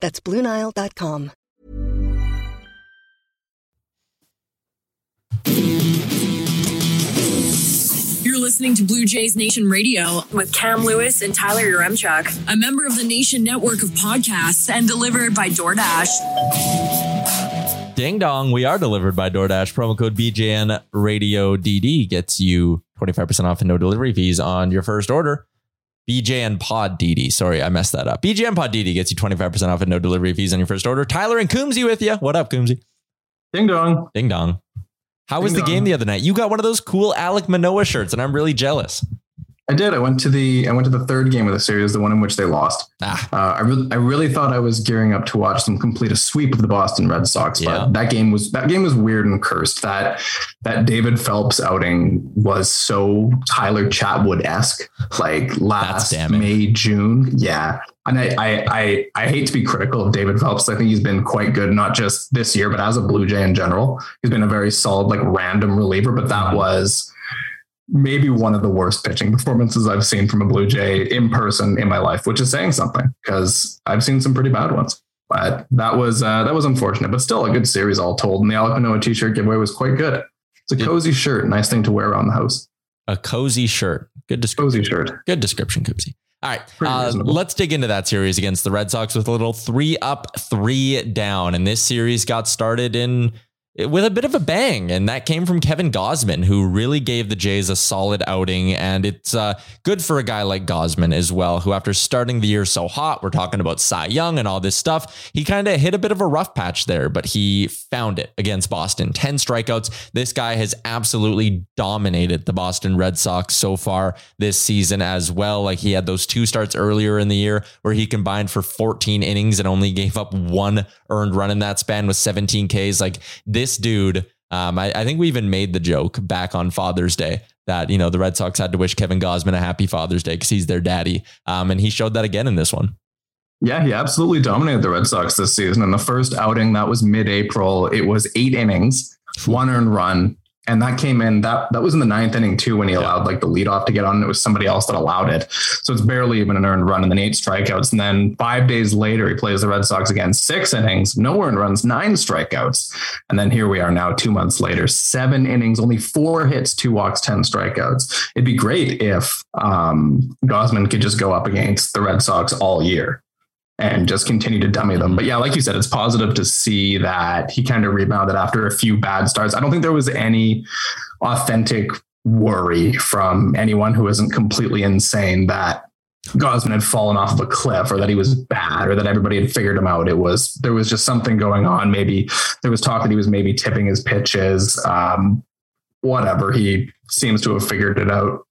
That's BlueNile.com. You're listening to Blue Jays Nation Radio with Cam Lewis and Tyler Yaremchuk, a member of the Nation network of podcasts and delivered by DoorDash. Ding dong, we are delivered by DoorDash. Promo code BJN Radio DD gets you 25% off and no delivery fees on your first order. BJN Pod DD. Sorry, I messed that up. BJN Pod DD gets you 25% off and no delivery fees on your first order. Tyler and Coombsy with you. What up, Coombsy? Ding dong. Ding dong. How was the dong. game the other night? You got one of those cool Alek Manoah shirts, and I'm really jealous. I did. I went to the I went to the third game of the series, the one in which they lost. Ah, Uh, I really I really thought I was gearing up to watch them complete a sweep of the Boston Red Sox, but Yeah. that game was that game was weird and cursed. That that David Phelps outing was so Tyler Chatwood esque, like last. May June. Yeah, and I, I I I hate to be critical of David Phelps. I think he's been quite good, not just this year, but as a Blue Jay in general. He's been a very solid, like random reliever. But that was maybe one of the worst pitching performances I've seen from a Blue Jay in person in my life, which is saying something because I've seen some pretty bad ones. But that was uh, that was unfortunate, but still a good series all told. And the Alek Manoah t-shirt giveaway was quite good. It's a cozy shirt, nice thing to wear around the house. a cozy shirt. Good description. Cozy shirt. Good description, Coombsy. All right, uh, let's dig into that series against the Red Sox with a little three up, three down. And this series got started in with a bit of a bang, and that came from Kevin Gausman, who really gave the Jays a solid outing. And it's uh, good for a guy like Gausman as well, who after starting the year so hot, we're talking about Cy Young and all this stuff, he kind of hit a bit of a rough patch there, but he found it against Boston. 10 strikeouts. This guy has absolutely dominated the Boston Red Sox so far this season as well. Like he had those two starts earlier in the year where he combined for 14 innings and only gave up one earned run in that span with 17 Ks. Like this dude, um, I, I think we even made the joke back on Father's Day that, you know, the Red Sox had to wish Kevin Gausman a happy Father's Day because he's their daddy. Um, and he showed that again in this one. Yeah, he absolutely dominated the Red Sox this season. In the first outing, that was mid-April. It was eight innings, one earned run, and that came in. That that was in the ninth inning too, when he allowed like the leadoff to get on. It was somebody else that allowed it, so it's barely even an earned run, and then eight strikeouts. And then five days later, he plays the Red Sox again, six innings, no earned runs, nine strikeouts, and then here we are now, two months later, seven innings, only four hits, two walks, ten strikeouts. It'd be great if um, Gausman could just go up against the Red Sox all year and just continue to dummy them. But yeah, like you said, it's positive to see that he kind of rebounded after a few bad starts. I don't think there was any authentic worry from anyone who isn't completely insane that Gausman had fallen off of a cliff or that he was bad or that everybody had figured him out. It was there was just something going on. Maybe there was talk that he was maybe tipping his pitches. Um, whatever. He seems to have figured it out.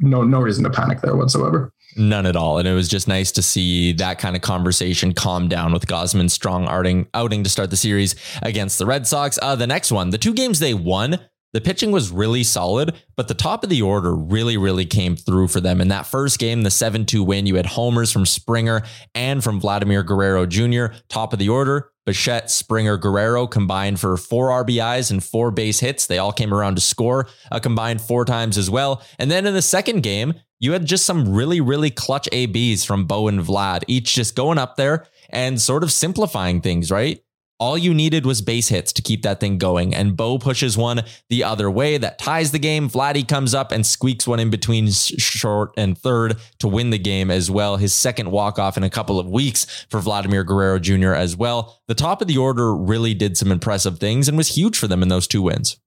No, no reason to panic there whatsoever. None at all. And it was just nice to see that kind of conversation calm down with Gausman's strong outing, outing to start the series against the Red Sox. Uh, the next one, the two games they won, the pitching was really solid, but the top of the order really, really came through for them. In that first game, the 7 2 win, you had homers from Springer and from Vladimir Guerrero Jr., top of the order. Bichette, Springer, Guerrero combined for four RBIs and four base hits. They all came around to score a combined four times as well. And then in the second game, you had just some really, really clutch ABs from Bo and Vlad, each just going up there and sort of simplifying things, right? All you needed was base hits to keep that thing going. And Bo pushes one the other way that ties the game. Vladdy comes up and squeaks one in between short and third to win the game as well. His second walk off in a couple of weeks for Vladimir Guerrero Jr. as well. The top of the order really did some impressive things and was huge for them in those two wins.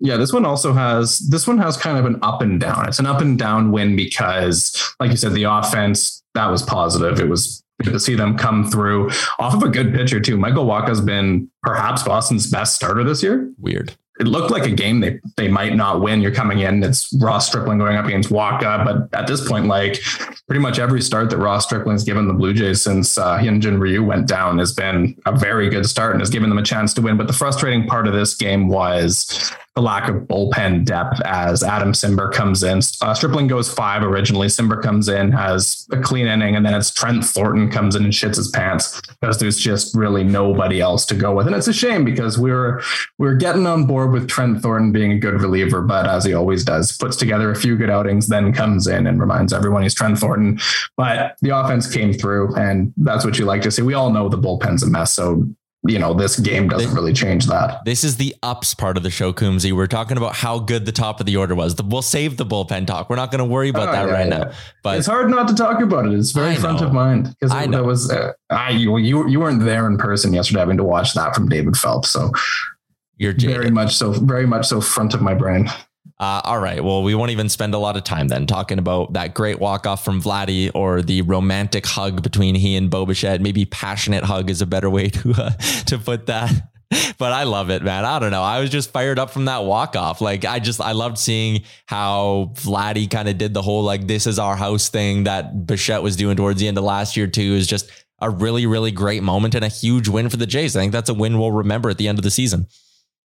Yeah, this one also has this one has kind of an up and down. It's an up and down win because, like you said, the offense that was positive. It was to see them come through off of a good pitcher too. Michael Wacha's been perhaps Boston's best starter this year. Weird. It looked like a game they they might not win. You're coming in, it's Ross Stripling going up against Wacha, but at this point, like pretty much every start that Ross Stripling's given the Blue Jays since uh, Hyunjin Ryu went down has been a very good start and has given them a chance to win. But the frustrating part of this game was the lack of bullpen depth as Adam Cimber comes in. Uh, Stripling goes five originally. Cimber comes in, has a clean inning, and then it's Trent Thornton comes in and shits his pants because there's just really nobody else to go with. And it's a shame because we were we are getting on board with Trent Thornton being a good reliever, but as he always does, puts together a few good outings, then comes in and reminds everyone he's Trent Thornton. But the offense came through, and that's what you like to see. We all know the bullpen's a mess, so you know, this game doesn't this, really change that. This is the ups part of the show, Coombsy. We're talking about how good the top of the order was. we'll save the bullpen talk. We're not going to worry about oh, that yeah, right yeah. now. But it's hard not to talk about it. It's very front of mind because it, that was uh, I you, you you weren't there in person yesterday, having to watch that from David Phelps. So you're jaded. very much so, very much so front of my brain. Uh, all right. Well, we won't even spend a lot of time then talking about that great walk off from Vladdy or the romantic hug between he and Bo Bichette. Maybe passionate hug is a better way to uh, to put that. But I love it, man. I don't know. I was just fired up from that walk off. Like I just I loved seeing how Vladdy kind of did the whole like this is our house thing that Bichette was doing towards the end of last year too. Is just a really really great moment and a huge win for the Jays. I think that's a win we'll remember at the end of the season.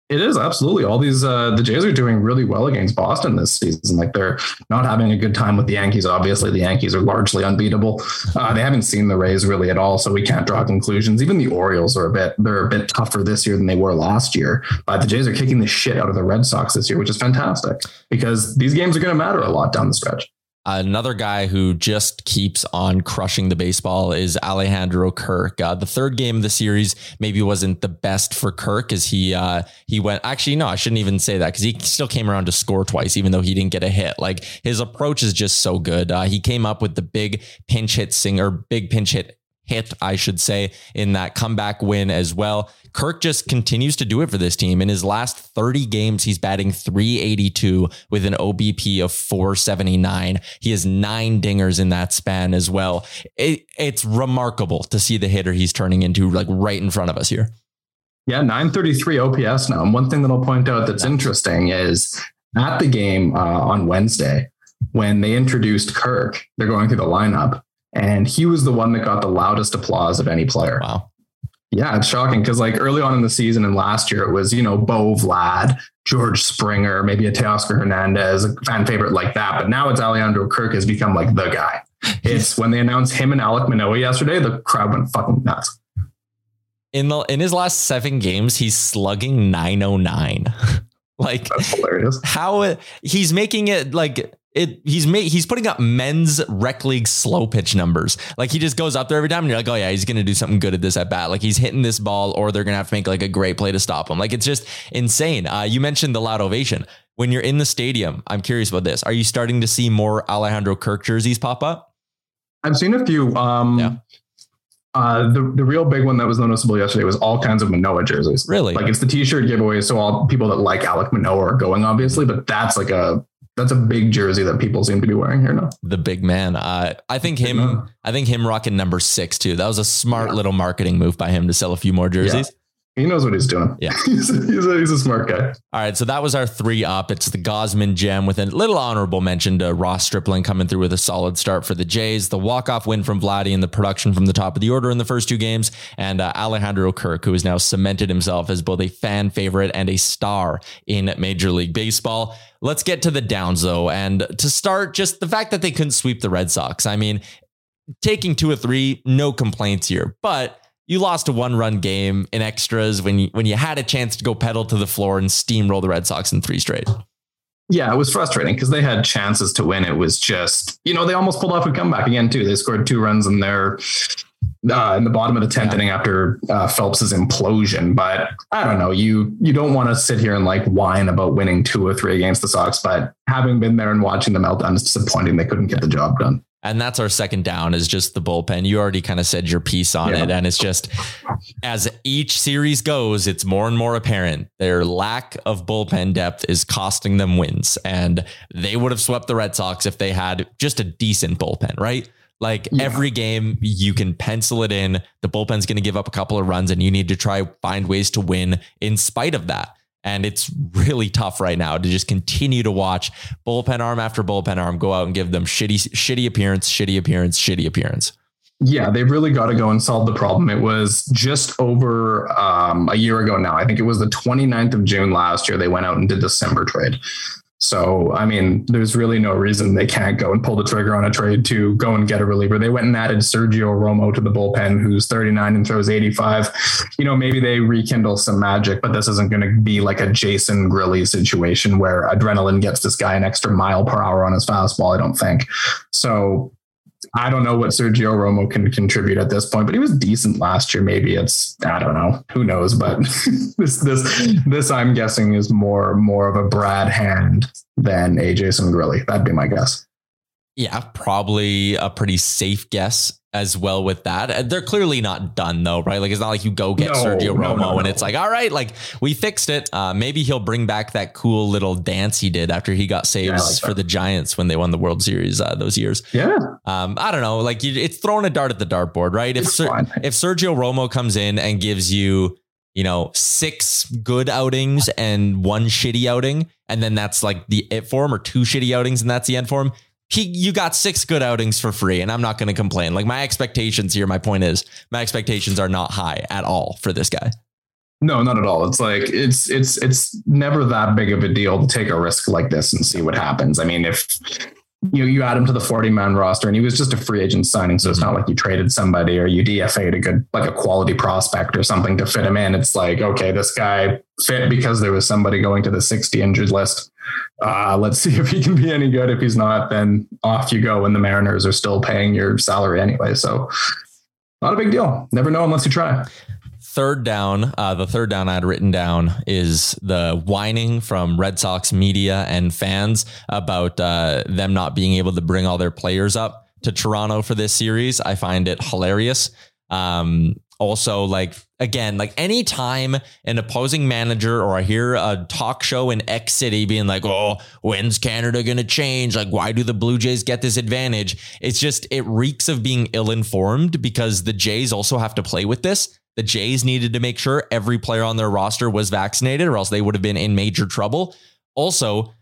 It is absolutely. All these uh, the Jays are doing really well against Boston this season. Like they're not having a good time with the Yankees. Obviously, the Yankees are largely unbeatable. Uh, they haven't seen the Rays really at all, so we can't draw conclusions. Even the Orioles are a bit they're a bit tougher this year than they were last year. But the Jays are kicking the shit out of the Red Sox this year, which is fantastic because these games are going to matter a lot down the stretch. Another guy who just keeps on crushing the baseball is Alejandro Kirk. Uh, the third game of the series maybe wasn't the best for Kirk as he uh, he went. Actually, no, I shouldn't even say that because he still came around to score twice, even though he didn't get a hit. Like his approach is just so good. Uh, he came up with the big pinch hit singer, big pinch hit hit, I should say, in that comeback win as well. Kirk just continues to do it for this team. In his last 30 games, he's batting 382 with an OBP of 479. He has nine dingers in that span as well. It, it's remarkable to see the hitter he's turning into like right in front of us here. Yeah, 933 OPS now. And one thing that I'll point out that's interesting is at the game uh, on Wednesday, when they introduced Kirk, they're going through the lineup and he was the one that got the loudest applause of any player. Wow. Yeah, it's shocking because like early on in the season and last year it was, you know, Bo Vlad, George Springer, maybe a Teoscar Hernandez, a fan favorite like that. But now it's Alejandro Kirk has become like the guy. It's when they announced him and Alek Manoah yesterday, the crowd went fucking nuts. In the in his last seven games, he's slugging 909. like That's hilarious. How he's making it like it he's made he's putting up men's rec league slow pitch numbers. Like he just goes up there every time and you're like, oh yeah, he's gonna do something good at this at bat. Like he's hitting this ball, or they're gonna have to make like a great play to stop him. Like it's just insane. Uh, you mentioned the loud ovation. When you're in the stadium, I'm curious about this. Are you starting to see more Alejandro Kirk jerseys pop up? I've seen a few. Um, yeah. Uh, the the real big one that was noticeable yesterday was all kinds of Manoah jerseys. Really, like it's the T-shirt giveaway, so all people that like Alek Manoah are going, obviously. But that's like a that's a big jersey that people seem to be wearing here now. The big man. Uh, I think him. I think him rocking number six too. That was a smart yeah. little marketing move by him to sell a few more jerseys. Yeah. He knows what he's doing. Yeah. he's, a, he's, a, he's a smart guy. All right. So that was our three up. It's the Gausman gem with a little honorable mention to Ross Stripling coming through with a solid start for the Jays. The walk-off win from Vladdy and the production from the top of the order in the first two games. And uh, Alejandro Kirk, who has now cemented himself as both a fan favorite and a star in Major League Baseball. Let's get to the downs though. And to start, just the fact that they couldn't sweep the Red Sox. I mean, taking two or three, no complaints here. But you lost a one run game in extras when you when you had a chance to go pedal to the floor and steamroll the Red Sox in three straight. Yeah, it was frustrating because they had chances to win. It was just, you know, they almost pulled off a comeback again too. They scored two runs in their uh, in the bottom of the tenth Yeah. inning after uh, Phelps's implosion. But I don't know. You you don't want to sit here and like whine about winning two or three against the Sox. But having been there and watching the meltdown, it's disappointing they couldn't get the job done. And that's our second down is just the bullpen. You already kind of said your piece on Yeah. it. And it's just as each series goes, it's more and more apparent their lack of bullpen depth is costing them wins. And they would have swept the Red Sox if they had just a decent bullpen, right? Like Yeah. every game, you can pencil it in. The bullpen's going to give up a couple of runs, and you need to try find ways to win in spite of that. And it's really tough right now to just continue to watch bullpen arm after bullpen arm go out and give them shitty, shitty appearance, shitty appearance, shitty appearance. Yeah, they've really got to go and solve the problem. It was just over um, a year ago now. I think it was the 29th of June last year. They went out and did the Cimber trade. So, I mean, there's really no reason they can't go and pull the trigger on a trade to go and get a reliever. They went and added Sergio Romo to the bullpen, who's 39 and throws 85. You know, maybe they rekindle some magic, but this isn't going to be like a Jason Grilli situation where adrenaline gets this guy an extra mile per hour on his fastball, I don't think. So, I don't know what Sergio Romo can contribute at this point, but he was decent last year. Maybe it's I don't know. Who knows? But this this this I'm guessing is more more of a Brad Hand than a Jason Grilli. That'd be my guess. Yeah, probably a pretty safe guess as well with that. Uh, They're clearly not done though, right? Like it's not like you go get No, Sergio no, Romo no, and it's like, all right, like we fixed it. Uh, maybe he'll bring back that cool little dance he did after he got saves Yeah, like for the Giants when they won the World Series uh, those years. Yeah, Um, I don't know, like you, it's throwing a dart at the dartboard, right? If Ser- if Sergio Romo comes in and gives you, you know, six good outings and one shitty outing, and then that's like the it for him, or two shitty outings and that's the end for him. He, you got six good outings for free, and I'm not going to complain. Like my expectations here, my point is, my expectations are not high at all for this guy. no, not at all. It's like it's it's it's never that big of a deal to take a risk like this and see what happens. I mean, if you you add him to the 40 man roster and he was just a free agent signing, so it's not like you traded somebody or you DFA'd a good like a quality prospect or something to fit him in. It's like, okay, this guy fit because there was somebody going to the 60 injured list. Uh, let's see if he can be any good. If he's not, then off you go. And the Mariners are still paying your salary anyway. So not a big deal. Never know unless you try. Third down, uh, the third down I had written down is the whining from Red Sox media and fans about uh, them not being able to bring all their players up to Toronto for this series. I find it hilarious. Um, also, like again, like anytime an opposing manager or I hear a talk show in X City being like, "Oh, when's Canada going to change? Like, why do the Blue Jays get this advantage?" It's just it reeks of being ill-informed because the Jays also have to play with this. The Jays needed to make sure every player on their roster was vaccinated, or else they would have been in major trouble. Also,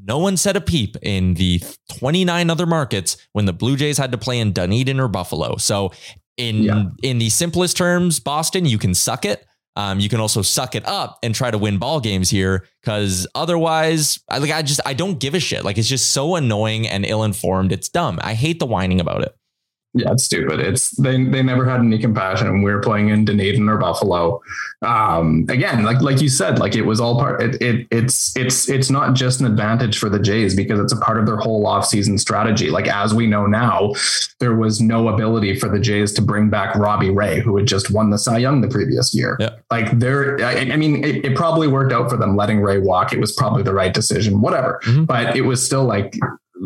no one said a peep in the 29 other markets when the Blue Jays had to play in Dunedin or Buffalo. So, in Yeah. in the simplest terms, Boston, you can suck it. Um, you can also suck it up and try to win ball games here because otherwise, I like I just I don't give a shit. Like it's just so annoying and ill informed. It's dumb. I hate the whining about it. Yeah, it's stupid. It's they they never had any compassion we were playing in Dunedin or Buffalo. Um, again, like like you said, like it was all part. It, it it's it's it's not just an advantage for the Jays because it's a part of their whole offseason strategy. Like as we know now, there was no ability for the Jays to bring back Robbie Ray, who had just won the Cy Young the previous year. Yeah. Like they're, I, I mean, it, it probably worked out for them letting Ray walk. It was probably the right decision, whatever. Mhm. But it was still like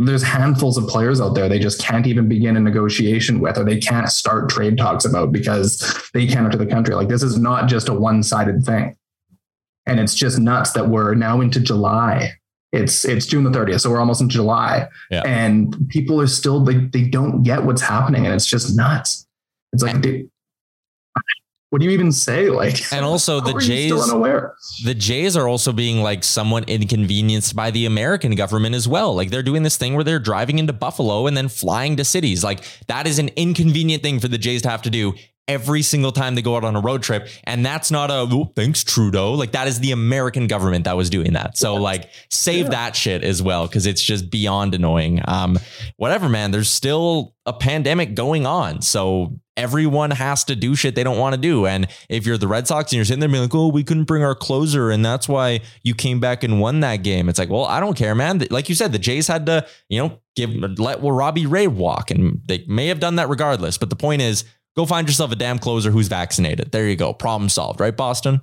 there's handfuls of players out there they just can't even begin a negotiation with or they can't start trade talks about because they can't enter the country. Like this is not just a one-sided thing. And it's just nuts that we're now into July. It's it's June the 30th, so we're almost in July. Yeah. And people are still they they don't get what's happening and it's just nuts. It's like dude, what do you even say? Like And also the are you still Jays the Jays are also being like somewhat inconvenienced by the American government as well. Like they're doing this thing where they're driving into Buffalo and then flying to cities. Like that is an inconvenient thing for the Jays to have to do every single time they go out on a road trip. And that's not a oh, thanks, Trudeau. Like that is the American government that was doing that. So like save Yeah. that shit as well, because it's just beyond annoying. Um, whatever, man. There's still a pandemic going on. So everyone has to do shit they don't want to do. And if you're the Red Sox and you're sitting there being like, oh, we couldn't bring our closer and that's why you came back and won that game. It's like, well, I don't care, man. Like you said, the Jays had to, you know, give let well, Robbie Ray walk and they may have done that regardless. But the point is, Go find yourself a damn closer who's vaccinated. There you go. Problem solved, right, Boston?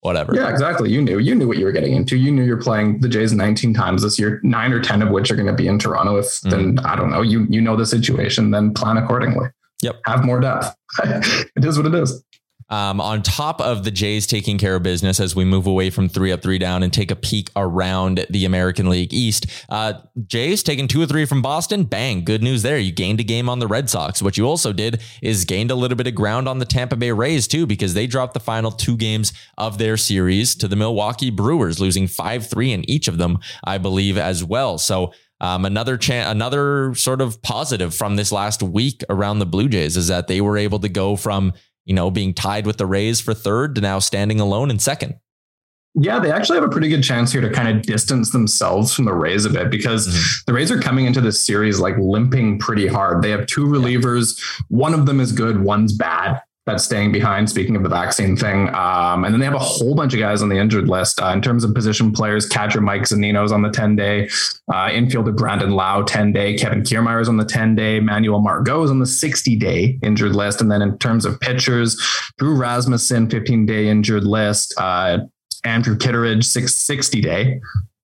Whatever. Yeah, exactly. You knew. You knew what you were getting into. You knew you're playing the Jays 19 times this year, nine or 10 of which are going to be in Toronto. If mm. then I don't know, you you know the situation, then plan accordingly. Yep. Have more depth. it is what it is. Um, on top of the Jays taking care of business as we move away from three up, three down and take a peek around the American League East, uh, Jays taking two or three from Boston. Bang, good news there. You gained a game on the Red Sox. What you also did is gained a little bit of ground on the Tampa Bay Rays too, because they dropped the final two games of their series to the Milwaukee Brewers, losing 5 3 in each of them, I believe, as well. So, um, another another sort of positive from this last week around the Blue Jays is that they were able to go from you know, being tied with the Rays for third to now standing alone in second. Yeah, they actually have a pretty good chance here to kind of distance themselves from the Rays a bit because mm-hmm. the Rays are coming into this series like limping pretty hard. They have two relievers. One of them is good, one's bad that's staying behind. Speaking of the vaccine thing, um, and then they have a whole bunch of guys on the injured list uh, in terms of position players. Catcher Mike Zunino's on the ten day, uh, infielder Brandon Lowe ten day, Kevin Kiermaier is on the ten day, Manuel Margot's on the sixty day injured list, and then in terms of pitchers, Drew Rasmussen fifteen day injured list, uh, Andrew Kittredge six sixty day,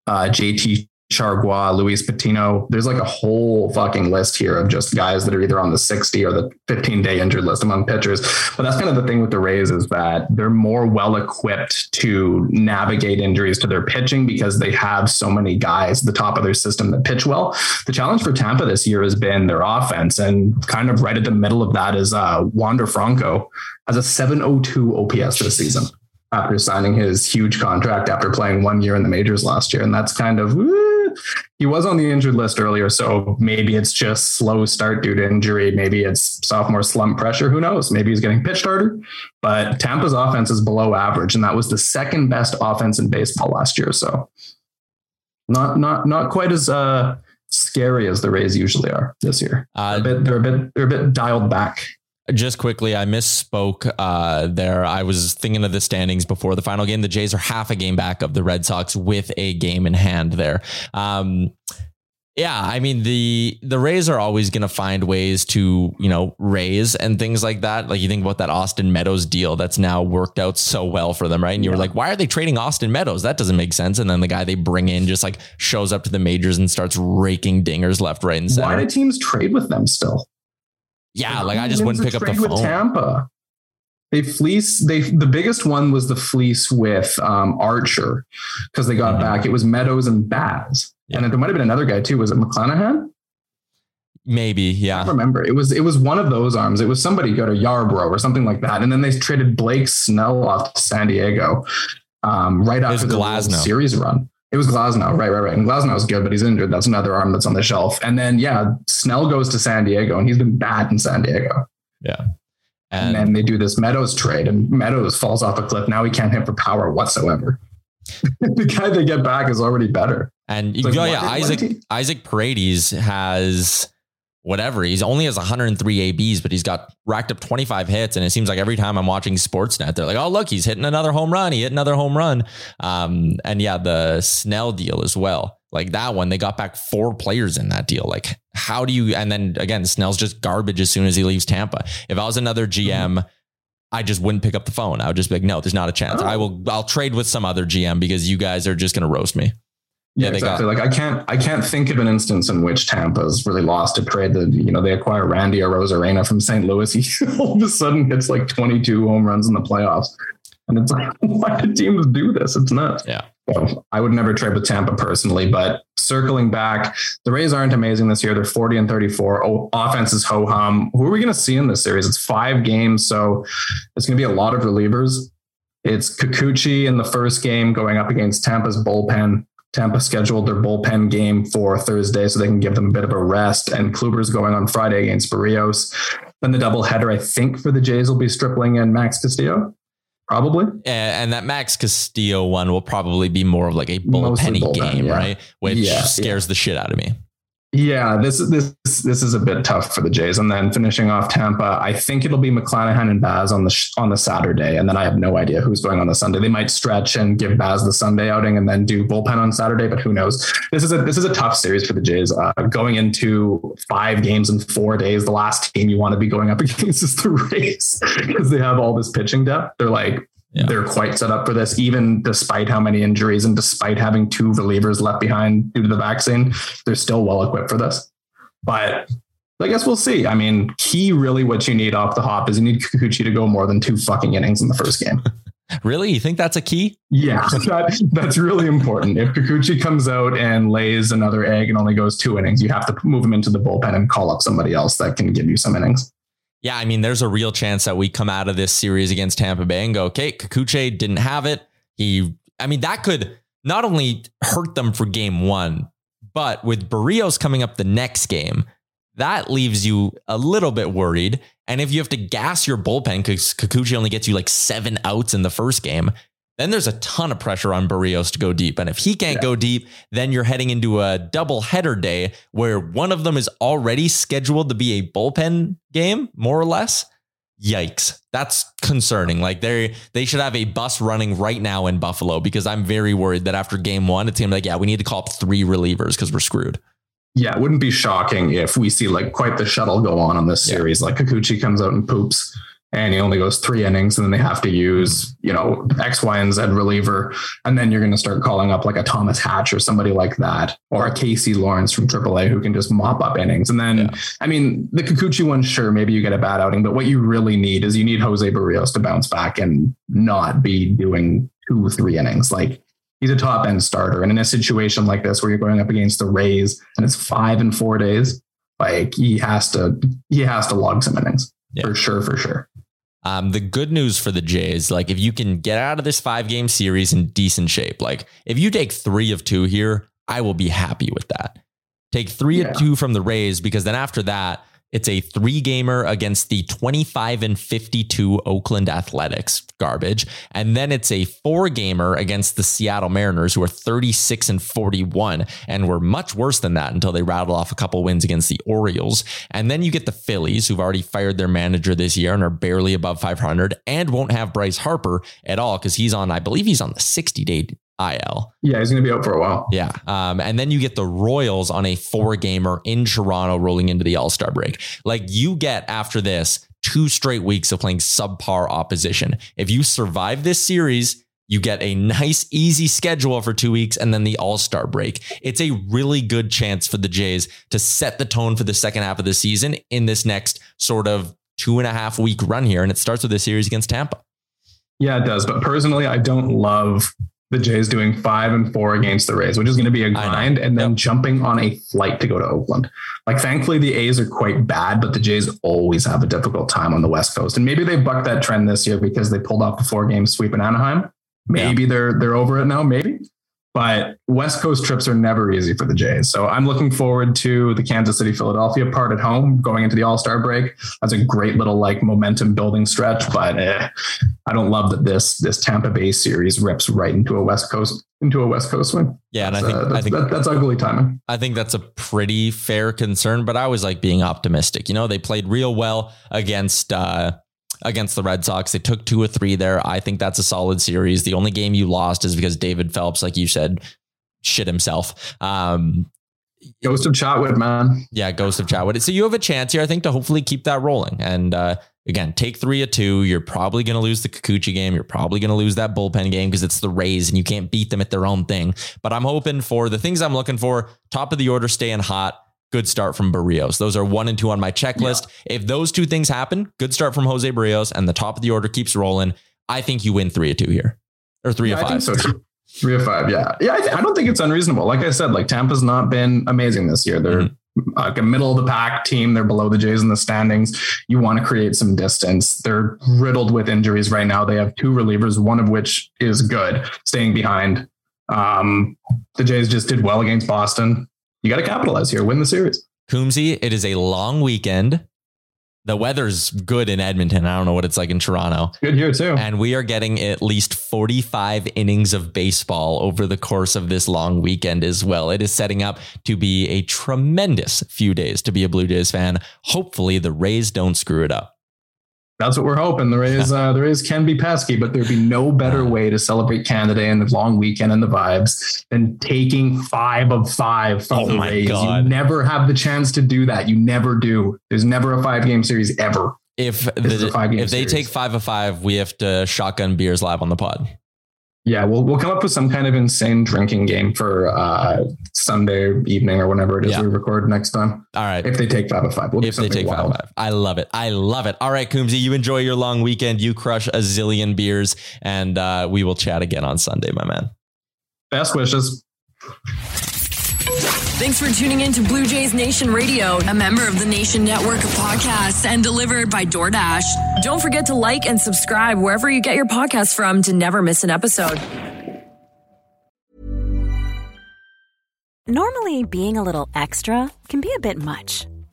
uh, JT Chargois, Luis Patino. There's like a whole fucking list here of just guys that are either on the 60 or the 15 day injured list among pitchers. But that's kind of the thing with the Rays is that they're more well equipped to navigate injuries to their pitching because they have so many guys at the top of their system that pitch well. The challenge for Tampa this year has been their offense. And kind of right at the middle of that is uh, Wander Franco has a 702 OPS this season after signing his huge contract after playing one year in the majors last year. And that's kind of, he was on the injured list earlier. So maybe it's just slow start due to injury. Maybe it's sophomore slump pressure. Who knows? Maybe he's getting pitched harder. But Tampa's offense is below average. And that was the second best offense in baseball last year. So not, not, not quite as, uh, scary as the Rays usually are this year. Uh, they're, a bit, they're a bit, they're a bit dialed back just quickly, I misspoke uh, there. I was thinking of the standings before the final game. The Jays are half a game back of the Red Sox with a game in hand there. Um, yeah, I mean the the Rays are always going to find ways to you know raise and things like that. Like you think about that Austin Meadows deal that's now worked out so well for them, right? And you were like, why are they trading Austin Meadows? That doesn't make sense. And then the guy they bring in just like shows up to the majors and starts raking dingers left, right, and center. Why do teams trade with them still? Yeah, like I just wouldn't pick up the phone. Tampa. They fleece. They the biggest one was the fleece with um, Archer because they got mm-hmm. back. It was Meadows and Baz, yeah. and there might have been another guy too. Was it McClanahan? Maybe, yeah. I remember. It was it was one of those arms. It was somebody go to Yarbrough or something like that, and then they traded Blake Snell off to San Diego um, right after the Glasnow. series run. It was Glasnow, right, right, right. And Glasnow is good, but he's injured. That's another arm that's on the shelf. And then, yeah, Snell goes to San Diego, and he's been bad in San Diego. Yeah. And, and then they do this Meadows trade, and Meadows falls off a cliff. Now he can't hit for power whatsoever. the guy they get back is already better. And you like, go, yeah, Isaac Isaac Paredes has whatever. He's only has 103 ABs, but he's got racked up 25 hits. And it seems like every time I'm watching Sportsnet, they're like, oh, look, he's hitting another home run. He hit another home run. Um, and yeah, the Snell deal as well. Like that one, they got back four players in that deal. Like, how do you, and then again, Snell's just garbage as soon as he leaves Tampa. If I was another GM, I just wouldn't pick up the phone. I would just be like, no, there's not a chance. Oh. I will, I'll trade with some other GM because you guys are just going to roast me. Yeah, exactly. Got, like I can't I can't think of an instance in which Tampa's really lost a trade that you know they acquire Randy Arozarena from St. Louis. He all of a sudden hits like 22 home runs in the playoffs. And it's like, why do teams do this? It's nuts. Yeah. So I would never trade with Tampa personally, but circling back, the Rays aren't amazing this year. They're 40 and 34. Oh, offense is ho hum. Who are we going to see in this series? It's five games, so it's going to be a lot of relievers. It's Kikuchi in the first game going up against Tampa's bullpen. Tampa scheduled their bullpen game for Thursday so they can give them a bit of a rest. And Kluber's going on Friday against Berrios. Then the doubleheader, I think, for the Jays will be Stripling and Max Castillo. Probably. And that Max Castillo one will probably be more of like a bullpenny bullpen, game, yeah. right? Which yeah, scares yeah. the shit out of me. Yeah, this this this is a bit tough for the Jays. And then finishing off Tampa, I think it'll be McClanahan and Baz on the on the Saturday, and then I have no idea who's going on the Sunday. They might stretch and give Baz the Sunday outing, and then do bullpen on Saturday, but who knows? This is a this is a tough series for the Jays. Uh, going into five games in four days, the last team you want to be going up against is the Rays because they have all this pitching depth. They're like yeah. They're quite set up for this, even despite how many injuries and despite having two relievers left behind due to the vaccine. They're still well equipped for this. But I guess we'll see. I mean, key really what you need off the hop is you need Kikuchi to go more than two fucking innings in the first game. Really? You think that's a key? Yeah, that, that's really important. If Kikuchi comes out and lays another egg and only goes two innings, you have to move him into the bullpen and call up somebody else that can give you some innings. Yeah, I mean, there's a real chance that we come out of this series against Tampa Bay and go, okay, Kikuchi didn't have it. He, I mean, that could not only hurt them for game one, but with Berrios coming up the next game, that leaves you a little bit worried. And if you have to gas your bullpen because Kikuchi only gets you like seven outs in the first game, then there's a ton of pressure on Berrios to go deep. And if he can't yeah. go deep, then you're heading into a double header day where one of them is already scheduled to be a bullpen game, more or less. Yikes. That's concerning. Like they they should have a bus running right now in Buffalo because I'm very worried that after game one, it's gonna be like, yeah, we need to call up three relievers because we're screwed. Yeah, it wouldn't be shocking if we see like quite the shuttle go on on this series. Yeah. Like Kikuchi comes out and poops and he only goes three innings and then they have to use, you know, X, Y, and Z reliever. And then you're going to start calling up like a Thomas Hatch or somebody like that, or a Casey Lawrence from AAA who can just mop up innings. And then, yeah. I mean, the Kikuchi one, sure, maybe you get a bad outing, but what you really need is you need Jose Berrios to bounce back and not be doing two, three innings. Like he's a top end starter. And in a situation like this where you're going up against the Rays and it's five and four days, like he has to, he has to log some innings yeah. for sure, for sure. Um, the good news for the Jays, like if you can get out of this five game series in decent shape, like if you take three of two here, I will be happy with that. Take three yeah. of two from the Rays because then after that, it's a three gamer against the 25 and 52 Oakland Athletics, garbage. And then it's a four gamer against the Seattle Mariners, who are 36 and 41 and were much worse than that until they rattle off a couple wins against the Orioles. And then you get the Phillies, who've already fired their manager this year and are barely above 500 and won't have Bryce Harper at all because he's on, I believe he's on the 60 day IL. Yeah, he's going to be out for a while. Yeah. Um, and then you get the Royals on a four gamer in Toronto rolling into the All Star break. Like you get after this two straight weeks of playing subpar opposition. If you survive this series, you get a nice, easy schedule for two weeks and then the All Star break. It's a really good chance for the Jays to set the tone for the second half of the season in this next sort of two and a half week run here. And it starts with a series against Tampa. Yeah, it does. But personally, I don't love the Jays doing five and four against the Rays, which is going to be a grind, and then yep. jumping on a flight to go to Oakland. Like, thankfully, the A's are quite bad, but the Jays always have a difficult time on the West Coast. And maybe they bucked that trend this year because they pulled off the four game sweep in Anaheim. Maybe yeah. they're they're over it now. Maybe, but West Coast trips are never easy for the Jays. So I'm looking forward to the Kansas City Philadelphia part at home going into the All Star break. That's a great little like momentum building stretch. But eh, I don't love that this this Tampa Bay series rips right into a West Coast into a West Coast win. Yeah, and I think, uh, I think that, that's ugly timing. I think that's a pretty fair concern. But I always like being optimistic. You know, they played real well against. Uh, against the Red Sox. They took two or three there. I think that's a solid series. The only game you lost is because David Phelps, like you said, shit himself. Um, Ghost of Chatwood, man. Yeah, Ghost of Chatwood. So you have a chance here, I think, to hopefully keep that rolling. And uh, again, take three or two. You're probably going to lose the Kikuchi game. You're probably going to lose that bullpen game because it's the Rays and you can't beat them at their own thing. But I'm hoping for the things I'm looking for top of the order, staying hot good start from Berrios. Those are one and two on my checklist. Yeah. If those two things happen, good start from Jose Berrios and the top of the order keeps rolling, I think you win three or two here, or three yeah, or five. so Three or five, yeah, yeah. I, th- I, don't think it's unreasonable. Like I said, like Tampa's not been amazing this year. They're mm-hmm. like a middle of the pack team. They're below the Jays in the standings. You want to create some distance. They're riddled with injuries right now. They have two relievers, one of which is good, staying behind. Um, the Jays just did well against Boston you got to capitalize here, win the series. Coombsy, it is a long weekend. The weather's good in Edmonton. I don't know what it's like in Toronto. Good here too. And we are getting at least 45 innings of baseball over the course of this long weekend as well. It is setting up to be a tremendous few days to be a Blue Jays fan. Hopefully, the Rays don't screw it up. That's what we're hoping. The Rays, uh, the Rays can be pesky, but there'd be no better way to celebrate Canada and the long weekend and the vibes than taking five of five from Oh the my Rays. God. You never have the chance to do that. You never do. There's never a five game series ever. If the, if they series. take five of five, we have to shotgun beers live on the pod. Yeah, we'll we'll come up with some kind of insane drinking game for uh, Sunday evening or whenever it is Yeah. we record next time. All right. If they take five of five, we'll do if they take five, wild. five. I love it. I love it. All right, Coombsy, you enjoy your long weekend. You crush a zillion beers, and uh, we will chat again on Sunday, my man. Best wishes. Thanks for tuning in to Blue Jays Nation Radio, a member of the Nation Network of podcasts and delivered by DoorDash. Don't forget to like and subscribe wherever you get your podcasts from to never miss an episode. Normally, being a little extra can be a bit much,